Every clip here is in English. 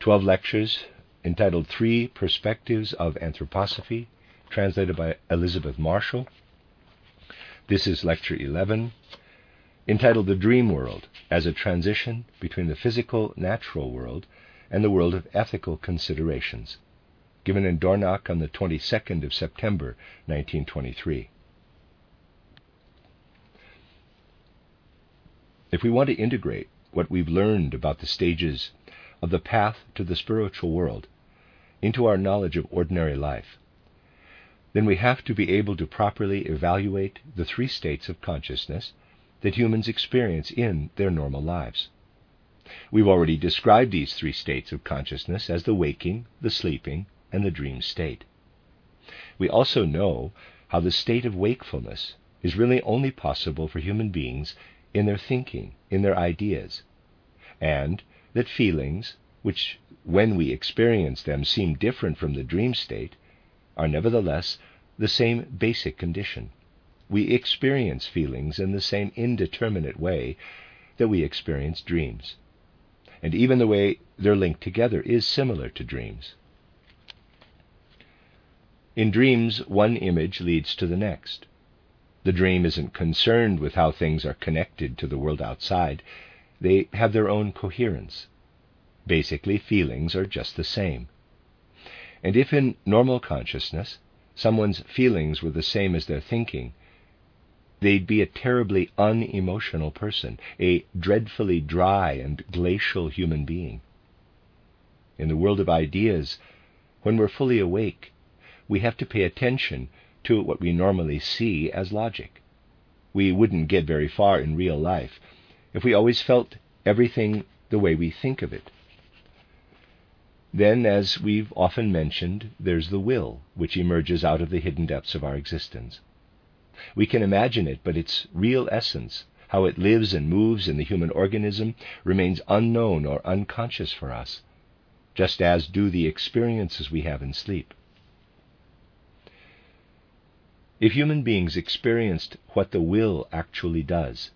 12 lectures entitled Three Perspectives of Anthroposophy, translated by Elizabeth Marshall. This is Lecture 11, entitled The Dream World as a Transition Between the Physical Natural World and the World of Ethical Considerations, given in Dornach on the 22nd of September, 1923. If we want to integrate what we've learned about the stages of the path to the spiritual world into our knowledge of ordinary life, then we have to be able to properly evaluate the three states of consciousness that humans experience in their normal lives. We've already described these three states of consciousness as the waking, the sleeping, and the dream state. We also know how the state of wakefulness is really only possible for human beings in their thinking, in their ideas, and that feelings, which when we experience them seem different from the dream state, are nevertheless the same basic condition. We experience feelings in the same indeterminate way that we experience dreams. And even the way they're linked together is similar to dreams. In dreams, one image leads to the next. The dream isn't concerned with how things are connected to the world outside, they have their own coherence. Basically, feelings are just the same. And if in normal consciousness someone's feelings were the same as their thinking, they'd be a terribly unemotional person, a dreadfully dry and glacial human being. In the world of ideas, when we're fully awake, we have to pay attention to what we normally see as logic. We wouldn't get very far in real life if we always felt everything the way we think of it. Then, as we've often mentioned, there's the will, which emerges out of the hidden depths of our existence. We can imagine it, but its real essence, how it lives and moves in the human organism, remains unknown or unconscious for us, just as do the experiences we have in sleep. If human beings experienced what the will actually does,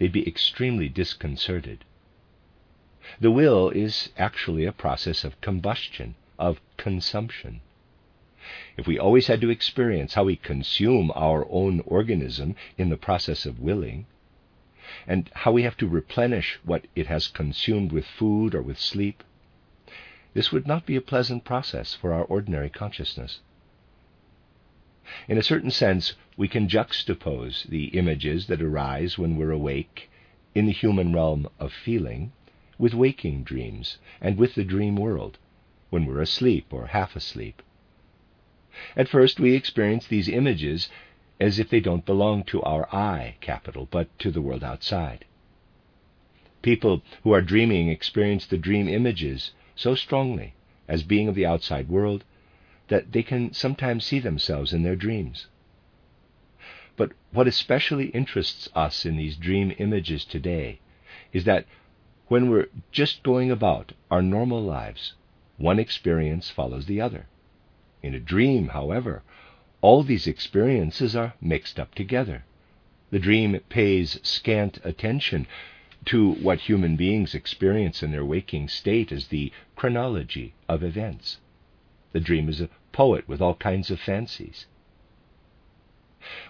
they'd be extremely disconcerted. The will is actually a process of combustion, of consumption. If we always had to experience how we consume our own organism in the process of willing, and how we have to replenish what it has consumed with food or with sleep, this would not be a pleasant process for our ordinary consciousness. In a certain sense, we can juxtapose the images that arise when we're awake in the human realm of feeling with waking dreams and with the dream world when we're asleep or half asleep. At first, we experience these images as if they don't belong to our I capital, but to the world outside. People who are dreaming experience the dream images so strongly as being of the outside world that they can sometimes see themselves in their dreams. But what especially interests us in these dream images today is that when we're just going about our normal lives, one experience follows the other. In a dream, however, all these experiences are mixed up together. The dream pays scant attention to what human beings experience in their waking state as the chronology of events. The dream is a poet with all kinds of fancies.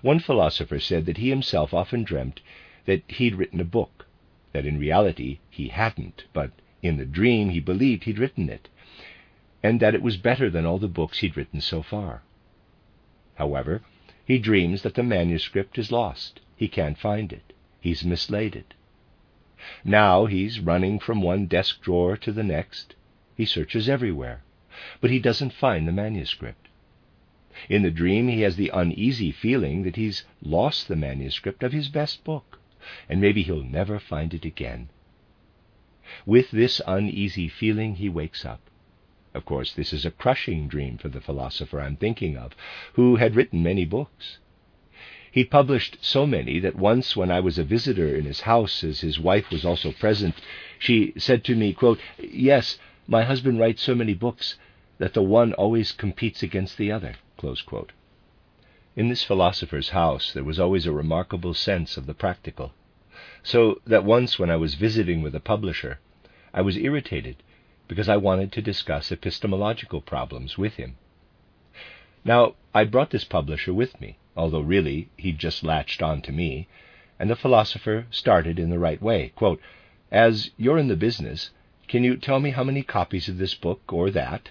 One philosopher said that he himself often dreamt that he'd written a book, that in reality he hadn't, but in the dream he believed he'd written it, and that it was better than all the books he'd written so far. However, he dreams that the manuscript is lost. He can't find it. He's mislaid it. Now he's running from one desk drawer to the next. He searches everywhere but he doesn't find the manuscript. In the dream, he has the uneasy feeling that he's lost the manuscript of his best book, and maybe he'll never find it again. With this uneasy feeling, he wakes up. Of course, this is a crushing dream for the philosopher I'm thinking of, who had written many books. He'd published so many that once, when I was a visitor in his house, as his wife was also present, she said to me, quote, Yes, my husband writes so many books that the one always competes against the other. In this philosopher's house there was always a remarkable sense of the practical, so that once when I was visiting with a publisher, I was irritated because I wanted to discuss epistemological problems with him. Now, I brought this publisher with me, although really he'd just latched on to me, and the philosopher started in the right way. Quote, As you're in the business, can you tell me how many copies of this book or that?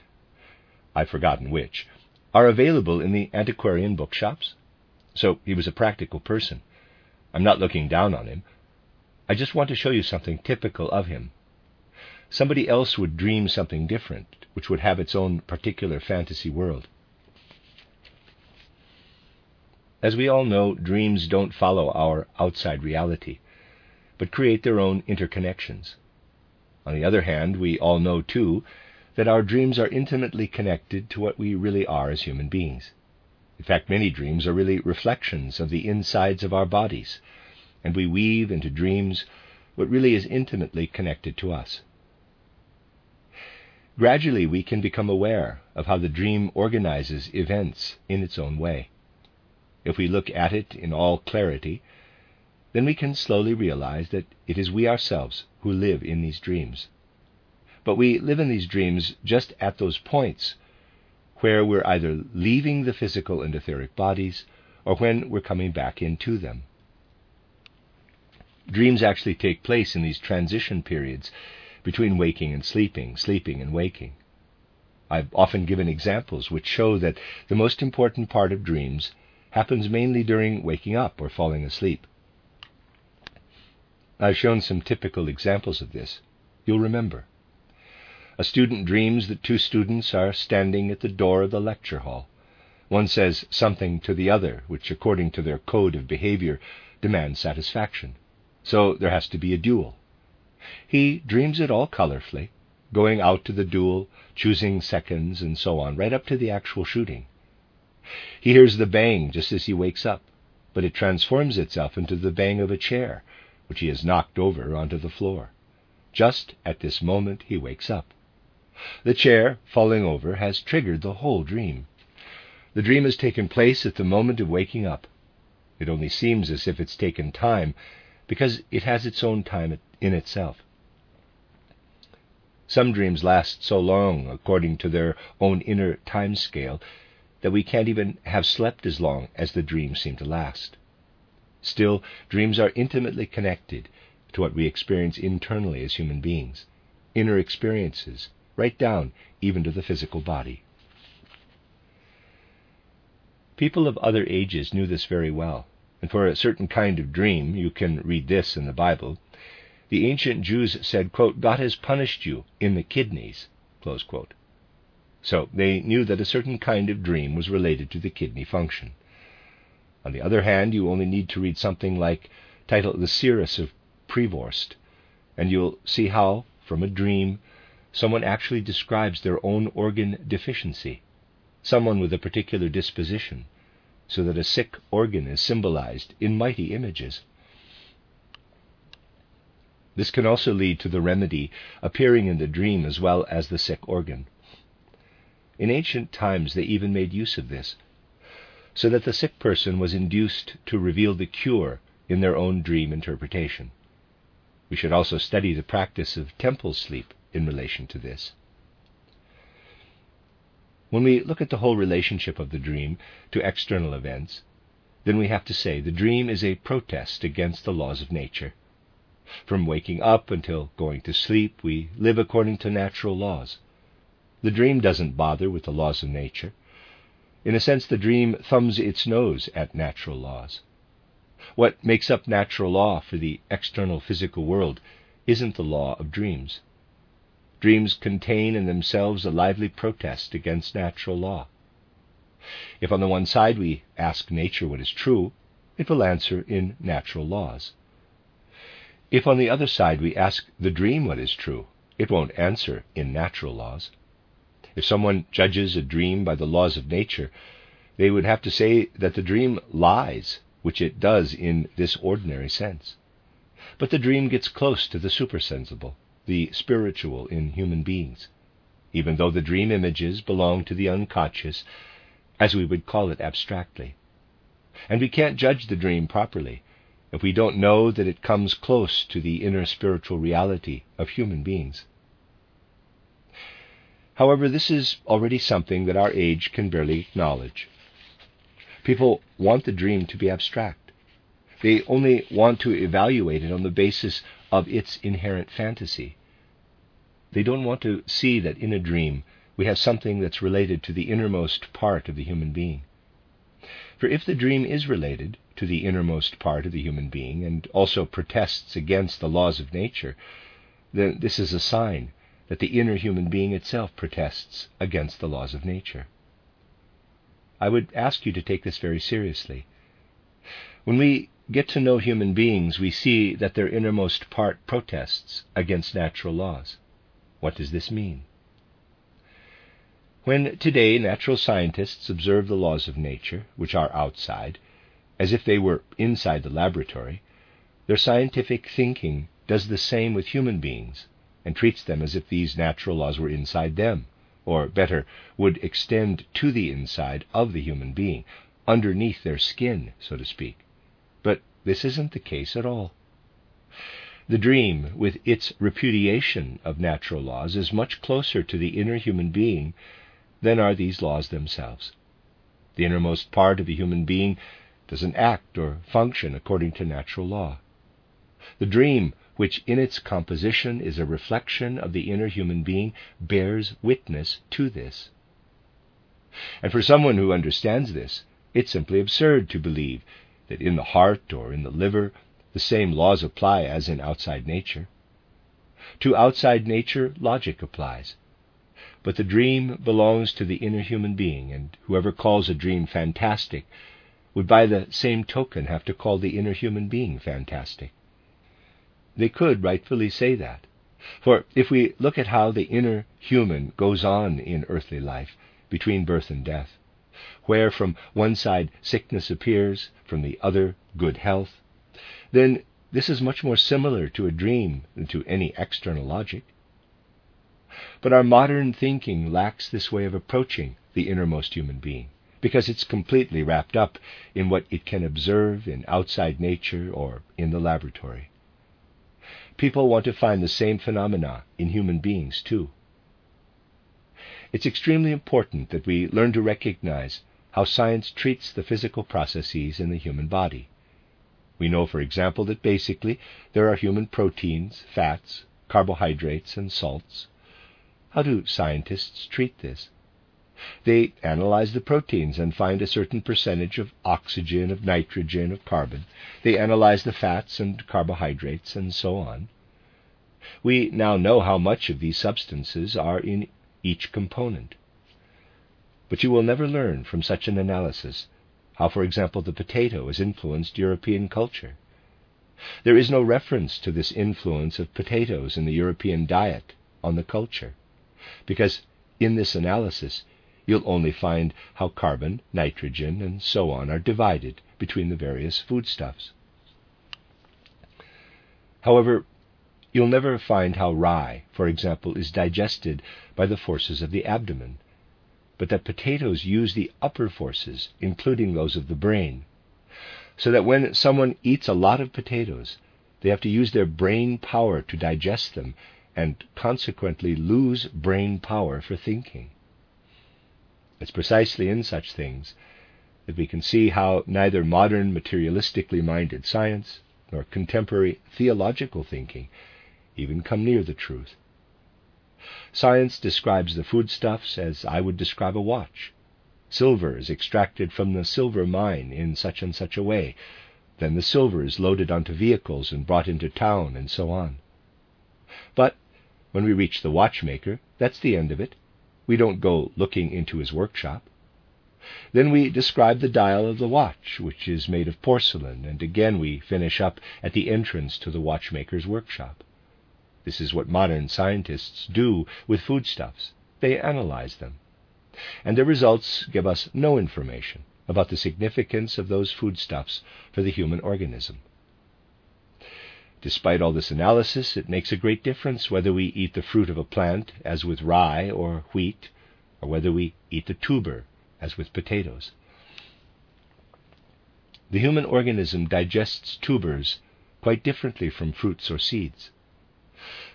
I've forgotten which are available in the antiquarian bookshops. So he was a practical person. I'm not looking down on him. I just want to show you something typical of him. Somebody else would dream something different, which would have its own particular fantasy world. As we all know, dreams don't follow our outside reality, but create their own interconnections. On the other hand, we all know, too, that our dreams are intimately connected to what we really are as human beings. In fact, many dreams are really reflections of the insides of our bodies, and we weave into dreams what really is intimately connected to us. Gradually, we can become aware of how the dream organizes events in its own way. If we look at it in all clarity, then we can slowly realize that it is we ourselves who live in these dreams. But we live in these dreams just at those points where we're either leaving the physical and etheric bodies or when we're coming back into them. Dreams actually take place in these transition periods between waking and sleeping, sleeping and waking. I've often given examples which show that the most important part of dreams happens mainly during waking up or falling asleep. I've shown some typical examples of this. You'll remember. A student dreams that two students are standing at the door of the lecture hall. One says something to the other, which, according to their code of behavior, demands satisfaction. So there has to be a duel. He dreams it all colorfully, going out to the duel, choosing seconds, and so on, right up to the actual shooting. He hears the bang just as he wakes up, but it transforms itself into the bang of a chair, which he has knocked over onto the floor. Just at this moment he wakes up. The chair, falling over, has triggered the whole dream. The dream has taken place at the moment of waking up. It only seems as if it's taken time, because it has its own time in itself. Some dreams last so long, according to their own inner time scale, that we can't even have slept as long as the dreams seem to last. Still, dreams are intimately connected to what we experience internally as human beings, inner experiences, right down even to the physical body. People of other ages knew this very well, and for a certain kind of dream, you can read this in the Bible, the ancient Jews said, quote, God has punished you in the kidneys. So they knew that a certain kind of dream was related to the kidney function. On the other hand, you only need to read something like titled The Seeress of Prevorst, and you'll see how, from a dream, someone actually describes their own organ deficiency, someone with a particular disposition, so that a sick organ is symbolized in mighty images. This can also lead to the remedy appearing in the dream as well as the sick organ. In ancient times, they even made use of this, so that the sick person was induced to reveal the cure in their own dream interpretation. We should also study the practice of temple sleep in relation to this. When we look at the whole relationship of the dream to external events, then we have to say the dream is a protest against the laws of nature. From waking up until going to sleep, we live according to natural laws. The dream doesn't bother with the laws of nature. In a sense, the dream thumbs its nose at natural laws. What makes up natural law for the external physical world isn't the law of dreams. Dreams contain in themselves a lively protest against natural law. If on the one side we ask nature what is true, it will answer in natural laws. If on the other side we ask the dream what is true, it won't answer in natural laws. If someone judges a dream by the laws of nature, they would have to say that the dream lies, which it does in this ordinary sense. But the dream gets close to the supersensible, the spiritual in human beings, even though the dream images belong to the unconscious, as we would call it abstractly. And we can't judge the dream properly if we don't know that it comes close to the inner spiritual reality of human beings. However, this is already something that our age can barely acknowledge. People want the dream to be abstract. They only want to evaluate it on the basis of its inherent fantasy. They don't want to see that in a dream we have something that's related to the innermost part of the human being. For if the dream is related to the innermost part of the human being and also protests against the laws of nature, then this is a sign that the inner human being itself protests against the laws of nature. I would ask you to take this very seriously. When we get to know human beings, we see that their innermost part protests against natural laws. What does this mean? When today natural scientists observe the laws of nature, which are outside, as if they were inside the laboratory, their scientific thinking does the same with human beings and treats them as if these natural laws were inside them or better, would extend to the inside of the human being, underneath their skin, so to speak. But this isn't the case at all. The dream, with its repudiation of natural laws, is much closer to the inner human being than are these laws themselves. The innermost part of a human being doesn't act or function according to natural law. The dream which in its composition is a reflection of the inner human being, bears witness to this. And for someone who understands this, it's simply absurd to believe that in the heart or in the liver the same laws apply as in outside nature. To outside nature, logic applies. But the dream belongs to the inner human being, and whoever calls a dream fantastic would by the same token have to call the inner human being fantastic. They could rightfully say that. For if we look at how the inner human goes on in earthly life, between birth and death, where from one side sickness appears, from the other good health, then this is much more similar to a dream than to any external logic. But our modern thinking lacks this way of approaching the innermost human being, because it's completely wrapped up in what it can observe in outside nature or in the laboratory. People want to find the same phenomena in human beings, too. It's extremely important that we learn to recognize how science treats the physical processes in the human body. We know, for example, that basically there are human proteins, fats, carbohydrates, and salts. How do scientists treat this? They analyze the proteins and find a certain percentage of oxygen, of nitrogen, of carbon. They analyze the fats and carbohydrates, and so on. We now know how much of these substances are in each component. But you will never learn from such an analysis how, for example, the potato has influenced European culture. There is no reference to this influence of potatoes in the European diet on the culture, because in this analysis you'll only find how carbon, nitrogen, and so on are divided between the various foodstuffs. However, you'll never find how rye, for example, is digested by the forces of the abdomen, but that potatoes use the upper forces, including those of the brain, so that when someone eats a lot of potatoes, they have to use their brain power to digest them and consequently lose brain power for thinking. It's precisely in such things that we can see how neither modern materialistically minded science nor contemporary theological thinking even come near the truth. Science describes the foodstuffs as I would describe a watch. Silver is extracted from the silver mine in such and such a way. Then the silver is loaded onto vehicles and brought into town, and so on. But when we reach the watchmaker, that's the end of it. We don't go looking into his workshop. Then we describe the dial of the watch, which is made of porcelain, and again we finish up at the entrance to the watchmaker's workshop. This is what modern scientists do with foodstuffs. they analyze them. And their results give us no information about the significance of those foodstuffs for the human organism. Despite all this analysis, it makes a great difference whether we eat the fruit of a plant, as with rye or wheat, or whether we eat the tuber, as with potatoes. The human organism digests tubers quite differently from fruits or seeds.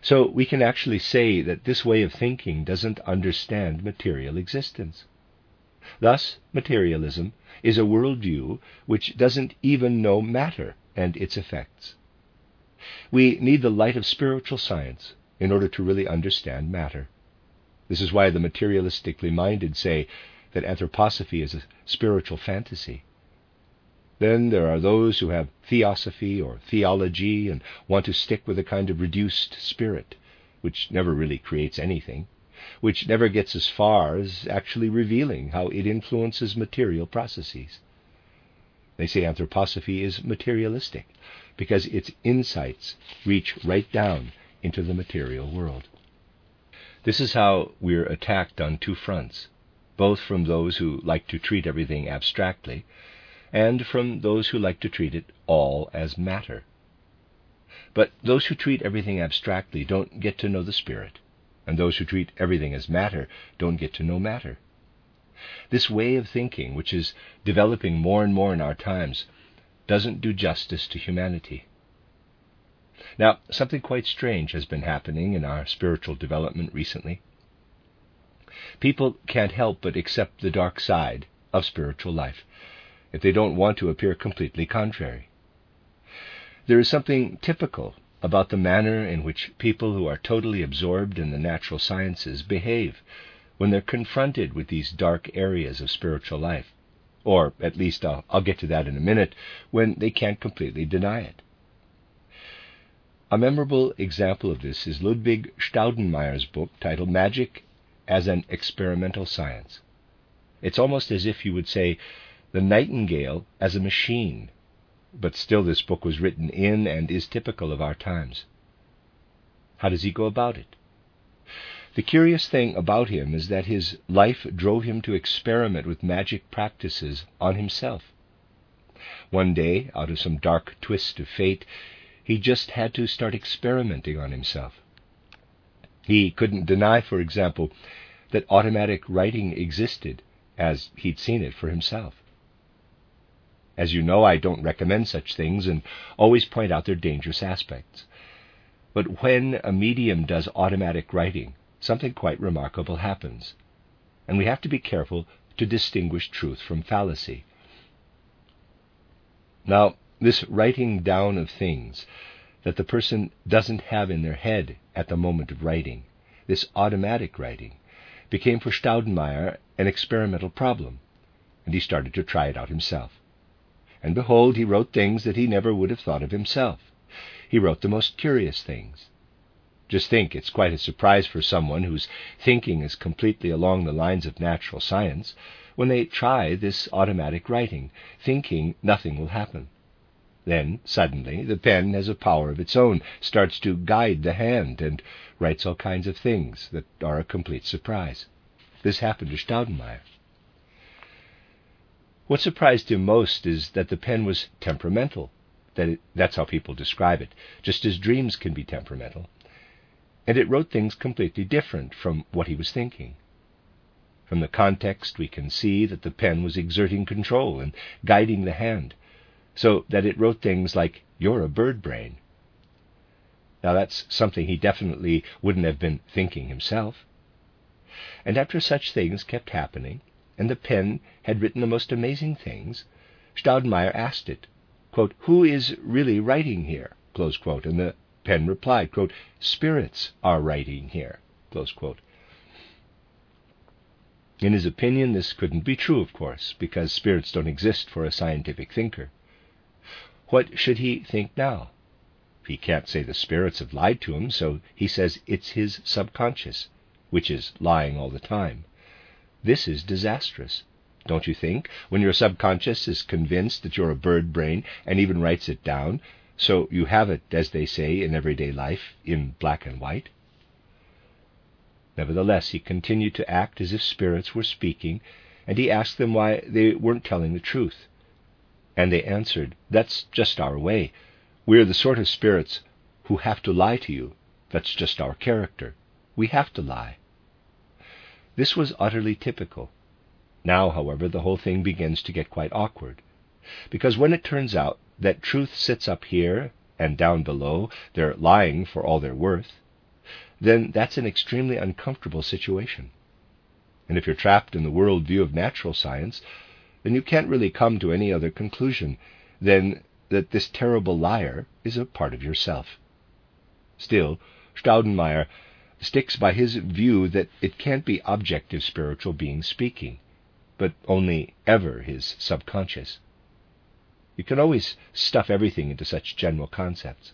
So we can actually say that this way of thinking doesn't understand material existence. Thus, materialism is a worldview which doesn't even know matter and its effects. We need the light of spiritual science in order to really understand matter. This is why the materialistically minded say that anthroposophy is a spiritual fantasy. Then there are those who have theosophy or theology and want to stick with a kind of reduced spirit, which never really creates anything, which never gets as far as actually revealing how it influences material processes. They say anthroposophy is materialistic because its insights reach right down into the material world. This is how we're attacked on two fronts, both from those who like to treat everything abstractly and from those who like to treat it all as matter. But those who treat everything abstractly don't get to know the spirit, and those who treat everything as matter don't get to know matter. This way of thinking, which is developing more and more in our times, doesn't do justice to humanity. Now, something quite strange has been happening in our spiritual development recently. People can't help but accept the dark side of spiritual life if they don't want to appear completely contrary. There is something typical about the manner in which people who are totally absorbed in the natural sciences behave when they're confronted with these dark areas of spiritual life or at least I'll, I'll get to that in a minute, when they can't completely deny it. A memorable example of this is Ludwig Staudenmaier's book titled Magic as an Experimental Science. It's almost as if you would say The Nightingale as a Machine, but still this book was written in and is typical of our times. How does he go about it? The curious thing about him is that his life drove him to experiment with magic practices on himself. One day, out of some dark twist of fate, he just had to start experimenting on himself. He couldn't deny, for example, that automatic writing existed as he'd seen it for himself. As you know, I don't recommend such things and always point out their dangerous aspects. But when a medium does automatic writing, something quite remarkable happens. And we have to be careful to distinguish truth from fallacy. Now, this writing down of things that the person doesn't have in their head at the moment of writing, this automatic writing, became for Staudenmaier an experimental problem, and he started to try it out himself. And behold, he wrote things that he never would have thought of himself. He wrote the most curious things. Just think, it's quite a surprise for someone whose thinking is completely along the lines of natural science when they try this automatic writing, thinking nothing will happen. Then, suddenly, the pen has a power of its own, starts to guide the hand, and writes all kinds of things that are a complete surprise. This happened to Staudenmaier. What surprised him most is that the pen was temperamental. That it, that's how people describe it, just as dreams can be temperamental and it wrote things completely different from what he was thinking. From the context, we can see that the pen was exerting control and guiding the hand, so that it wrote things like, You're a bird brain. Now, that's something he definitely wouldn't have been thinking himself. And after such things kept happening, and the pen had written the most amazing things, Staudenmaier asked it, quote, Who is really writing here? Quote, and the Pen replied, quote, Spirits are writing here. In his opinion, this couldn't be true, of course, because spirits don't exist for a scientific thinker. What should he think now? He can't say the spirits have lied to him, so he says it's his subconscious, which is lying all the time. This is disastrous, don't you think, when your subconscious is convinced that you're a bird brain and even writes it down, so you have it, as they say, in everyday life, in black and white. Nevertheless, he continued to act as if spirits were speaking, and he asked them why they weren't telling the truth. And they answered, That's just our way. We're the sort of spirits who have to lie to you. That's just our character. We have to lie. This was utterly typical. Now, however, the whole thing begins to get quite awkward. Because when it turns out that truth sits up here and down below, they're lying for all they're worth, then that's an extremely uncomfortable situation. And if you're trapped in the world view of natural science, then you can't really come to any other conclusion than that this terrible liar is a part of yourself. Still, Staudenmaier sticks by his view that it can't be objective spiritual beings speaking, but only ever his subconscious. You can always stuff everything into such general concepts.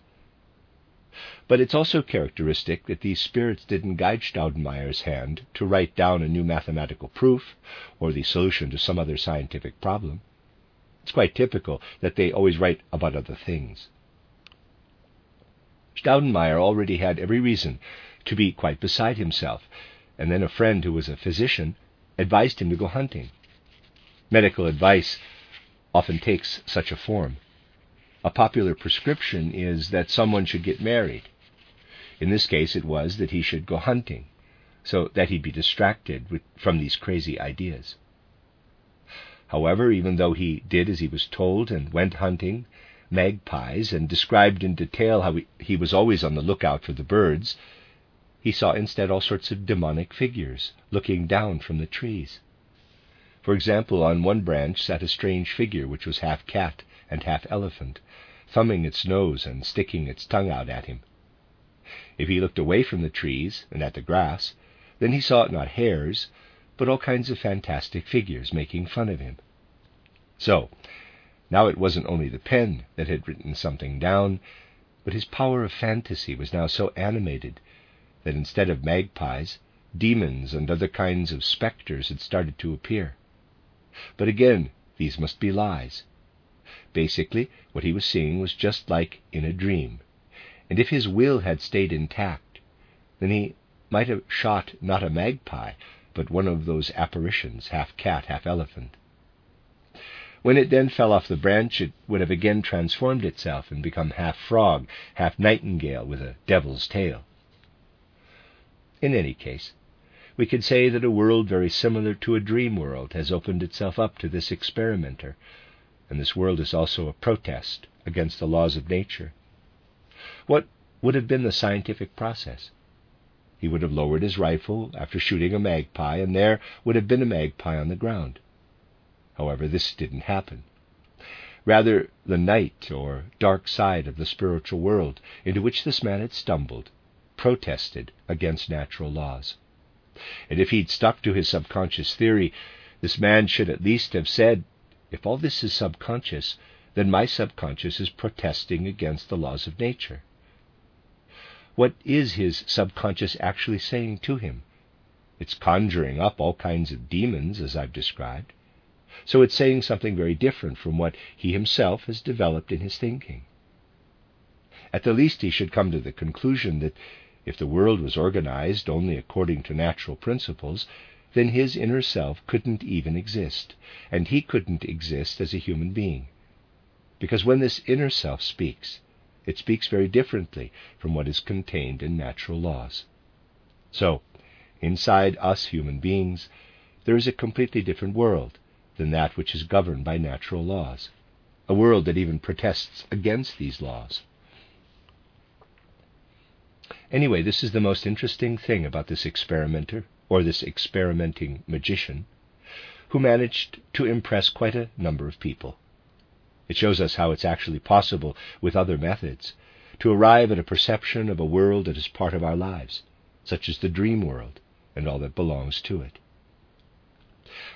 But it's also characteristic that these spirits didn't guide Staudenmaier's hand to write down a new mathematical proof or the solution to some other scientific problem. It's quite typical that they always write about other things. Staudenmaier already had every reason to be quite beside himself, and then a friend who was a physician advised him to go hunting. Medical advice often takes such a form. A popular prescription is that someone should get married. In this case, it was that he should go hunting, so that he'd be distracted with, from these crazy ideas. However, even though he did as he was told and went hunting magpies and described in detail how he, he was always on the lookout for the birds, he saw instead all sorts of demonic figures looking down from the trees. For example, on one branch sat a strange figure which was half cat and half elephant, thumbing its nose and sticking its tongue out at him. If he looked away from the trees and at the grass, then he saw not hares, but all kinds of fantastic figures making fun of him. So, now it wasn't only the pen that had written something down, but his power of fantasy was now so animated that instead of magpies, demons and other kinds of spectres had started to appear. But again, these must be lies. Basically, what he was seeing was just like in a dream, and if his will had stayed intact, then he might have shot not a magpie, but one of those apparitions, half cat, half elephant. When it then fell off the branch, it would have again transformed itself and become half frog, half nightingale with a devil's tail. In any case, we could say that a world very similar to a dream world has opened itself up to this experimenter, and this world is also a protest against the laws of nature. What would have been the scientific process? He would have lowered his rifle after shooting a magpie, and there would have been a magpie on the ground. However, this didn't happen. Rather, the night or dark side of the spiritual world into which this man had stumbled protested against natural laws. And if he'd stuck to his subconscious theory, this man should at least have said, if all this is subconscious, then my subconscious is protesting against the laws of nature. What is his subconscious actually saying to him? It's conjuring up all kinds of demons, as I've described. So it's saying something very different from what he himself has developed in his thinking. At the least, he should come to the conclusion that if the world was organized only according to natural principles, then his inner self couldn't even exist, and he couldn't exist as a human being. Because when this inner self speaks, it speaks very differently from what is contained in natural laws. So, inside us human beings, there is a completely different world than that which is governed by natural laws, a world that even protests against these laws. Anyway, this is the most interesting thing about this experimenter, or this experimenting magician, who managed to impress quite a number of people. It shows us how it's actually possible, with other methods, to arrive at a perception of a world that is part of our lives, such as the dream world and all that belongs to it.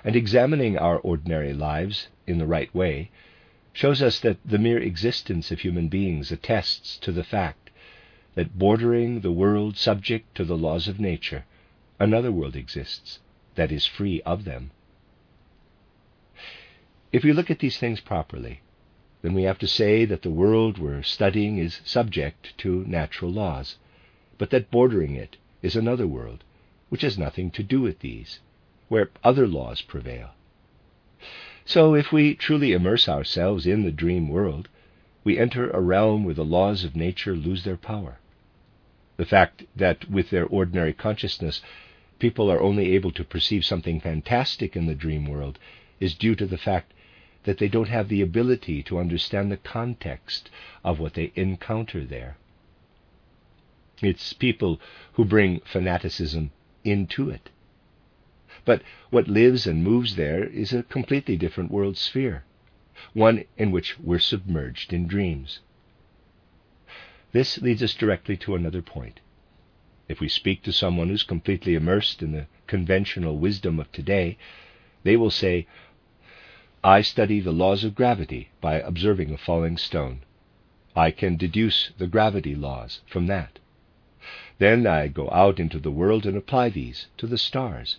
And examining our ordinary lives in the right way shows us that the mere existence of human beings attests to the fact that bordering the world subject to the laws of nature, another world exists that is free of them. If we look at these things properly, then we have to say that the world we're studying is subject to natural laws, but that bordering it is another world, which has nothing to do with these, where other laws prevail. So, if we truly immerse ourselves in the dream world, we enter a realm where the laws of nature lose their power. The fact that with their ordinary consciousness people are only able to perceive something fantastic in the dream world is due to the fact that they don't have the ability to understand the context of what they encounter there. It's people who bring fanaticism into it. But what lives and moves there is a completely different world sphere, one in which we're submerged in dreams. This leads us directly to another point. If we speak to someone who's completely immersed in the conventional wisdom of today, they will say, I study the laws of gravity by observing a falling stone. I can deduce the gravity laws from that. Then I go out into the world and apply these to the stars.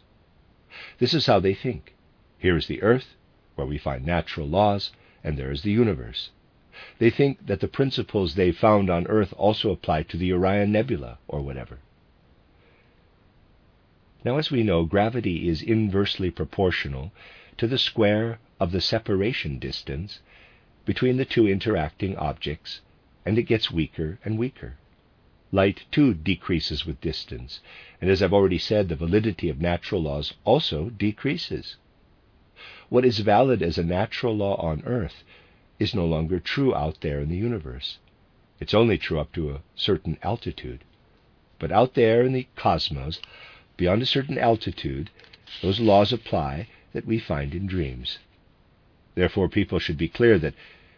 This is how they think. Here is the earth, where we find natural laws, and there is the universe. They think that the principles they found on earth also apply to the Orion Nebula, or whatever. Now, as we know, gravity is inversely proportional to the square of the separation distance between the two interacting objects, and it gets weaker and weaker. Light, too, decreases with distance, and as I've already said, the validity of natural laws also decreases. What is valid as a natural law on Earth is no longer true out there in the universe. It's only true up to a certain altitude. But out there in the cosmos, beyond a certain altitude, those laws apply that we find in dreams. Therefore, people should be clear that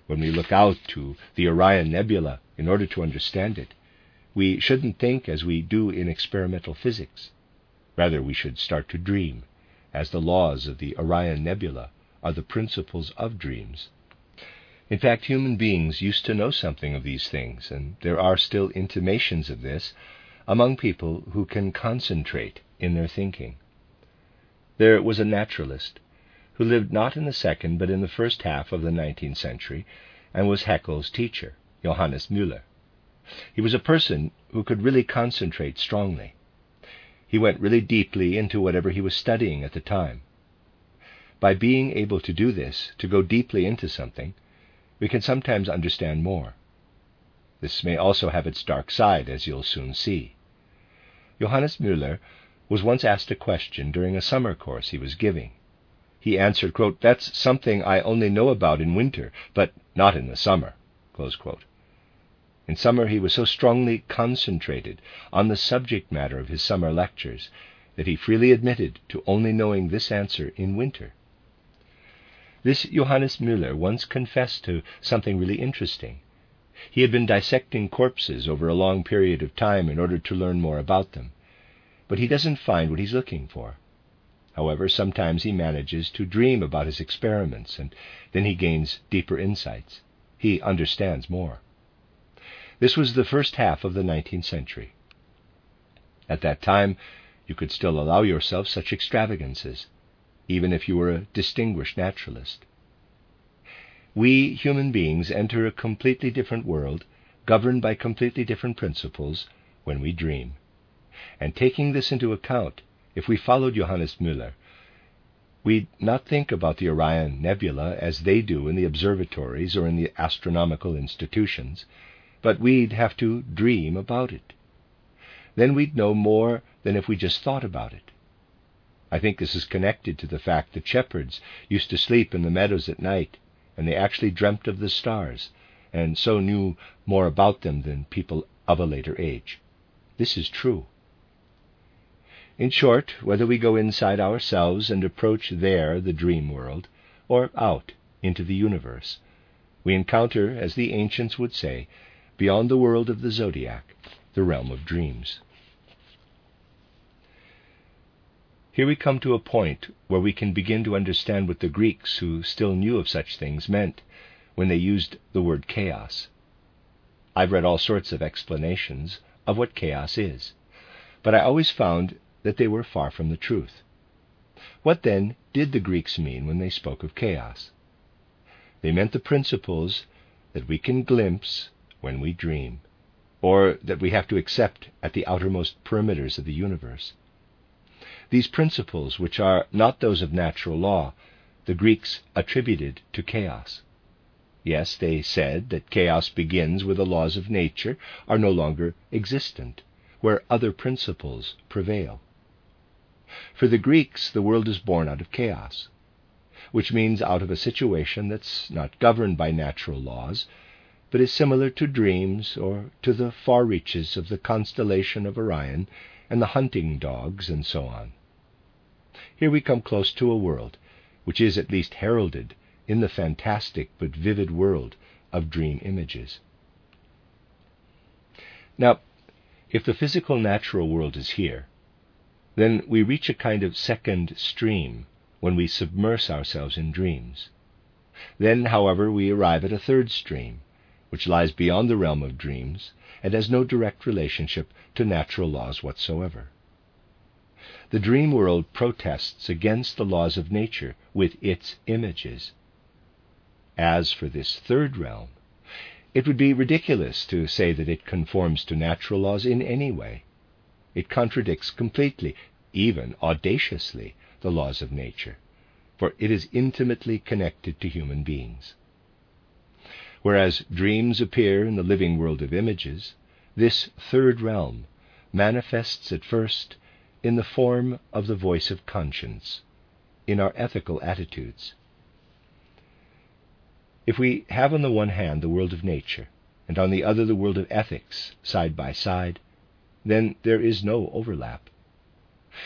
when we look out to the Orion Nebula in order to understand it, we shouldn't think as we do in experimental physics. Rather, we should start to dream, as the laws of the Orion Nebula are the principles of dreams. In fact, human beings used to know something of these things, and there are still intimations of this among people who can concentrate in their thinking. There was a naturalist who lived not in the second but in the first half of the nineteenth century and was Haeckel's teacher, Johannes Müller. He was a person who could really concentrate strongly. He went really deeply into whatever he was studying at the time. By being able to do this, to go deeply into something, we can sometimes understand more. This may also have its dark side, as you'll soon see. Johannes Müller was once asked a question during a summer course he was giving. He answered, quote, That's something I only know about in winter, but not in the summer. In summer, he was so strongly concentrated on the subject matter of his summer lectures that he freely admitted to only knowing this answer in winter. This Johannes Müller once confessed to something really interesting. He had been dissecting corpses over a long period of time in order to learn more about them, but he doesn't find what he's looking for. However, sometimes he manages to dream about his experiments, and then he gains deeper insights. He understands more. This was the first half of the nineteenth century. At that time, you could still allow yourself such extravagances, even if you were a distinguished naturalist. We human beings enter a completely different world, governed by completely different principles, when we dream. And taking this into account, if we followed Johannes Müller, we'd not think about the Orion Nebula as they do in the observatories or in the astronomical institutions but we'd have to dream about it. Then we'd know more than if we just thought about it. I think this is connected to the fact that shepherds used to sleep in the meadows at night, and they actually dreamt of the stars, and so knew more about them than people of a later age. This is true. In short, whether we go inside ourselves and approach there the dream world, or out into the universe, we encounter, as the ancients would say, beyond the world of the zodiac, the realm of dreams. Here we come to a point where we can begin to understand what the Greeks, who still knew of such things, meant when they used the word chaos. I've read all sorts of explanations of what chaos is, but I always found that they were far from the truth. What then did the Greeks mean when they spoke of chaos? They meant the principles that we can glimpse when we dream, or that we have to accept at the outermost perimeters of the universe. These principles, which are not those of natural law, the Greeks attributed to chaos. Yes, they said that chaos begins where the laws of nature are no longer existent, where other principles prevail. For the Greeks, the world is born out of chaos, which means out of a situation that's not governed by natural laws, but is similar to dreams or to the far reaches of the constellation of Orion and the hunting dogs and so on. Here we come close to a world which is at least heralded in the fantastic but vivid world of dream images. Now, if the physical natural world is here, then we reach a kind of second stream when we submerge ourselves in dreams. Then, however, we arrive at a third stream, which lies beyond the realm of dreams and has no direct relationship to natural laws whatsoever. The dream world protests against the laws of nature with its images. As for this third realm, it would be ridiculous to say that it conforms to natural laws in any way. It contradicts completely, even audaciously, the laws of nature, for it is intimately connected to human beings. Whereas dreams appear in the living world of images, this third realm manifests at first in the form of the voice of conscience, in our ethical attitudes. If we have on the one hand the world of nature, and on the other the world of ethics, side by side, then there is no overlap.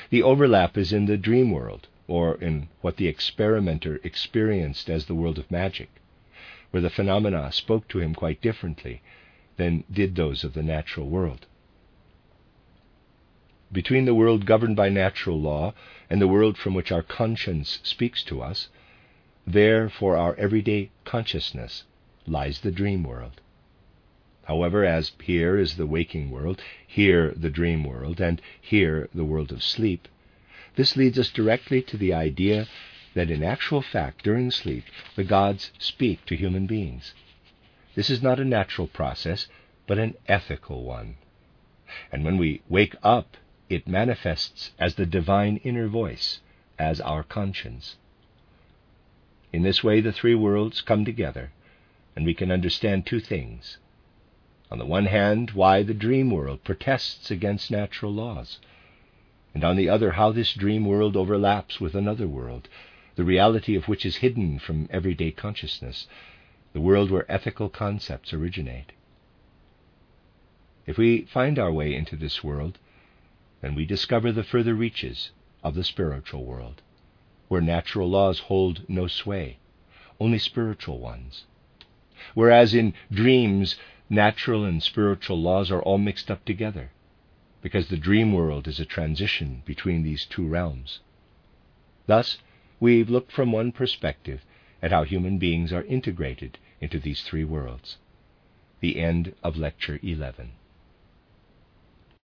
The overlap is in the dream world, or in what the experimenter experienced as the world of magic, where the phenomena spoke to him quite differently than did those of the natural world. Between the world governed by natural law and the world from which our conscience speaks to us, there, for our everyday consciousness, lies the dream world. However, as here is the waking world, here the dream world, and here the world of sleep, this leads us directly to the idea that in actual fact, during sleep, the gods speak to human beings. This is not a natural process, but an ethical one. And when we wake up, it manifests as the divine inner voice, as our conscience. In this way, the three worlds come together, and we can understand two things. On the one hand, why the dream world protests against natural laws, and on the other, how this dream world overlaps with another world, the reality of which is hidden from everyday consciousness, the world where ethical concepts originate. If we find our way into this world, then we discover the further reaches of the spiritual world where natural laws hold no sway, only spiritual ones. Whereas in dreams, natural and spiritual laws are all mixed up together, because the dream world is a transition between these two realms. Thus, we've looked from one perspective at how human beings are integrated into these three worlds. The end of Lecture 11.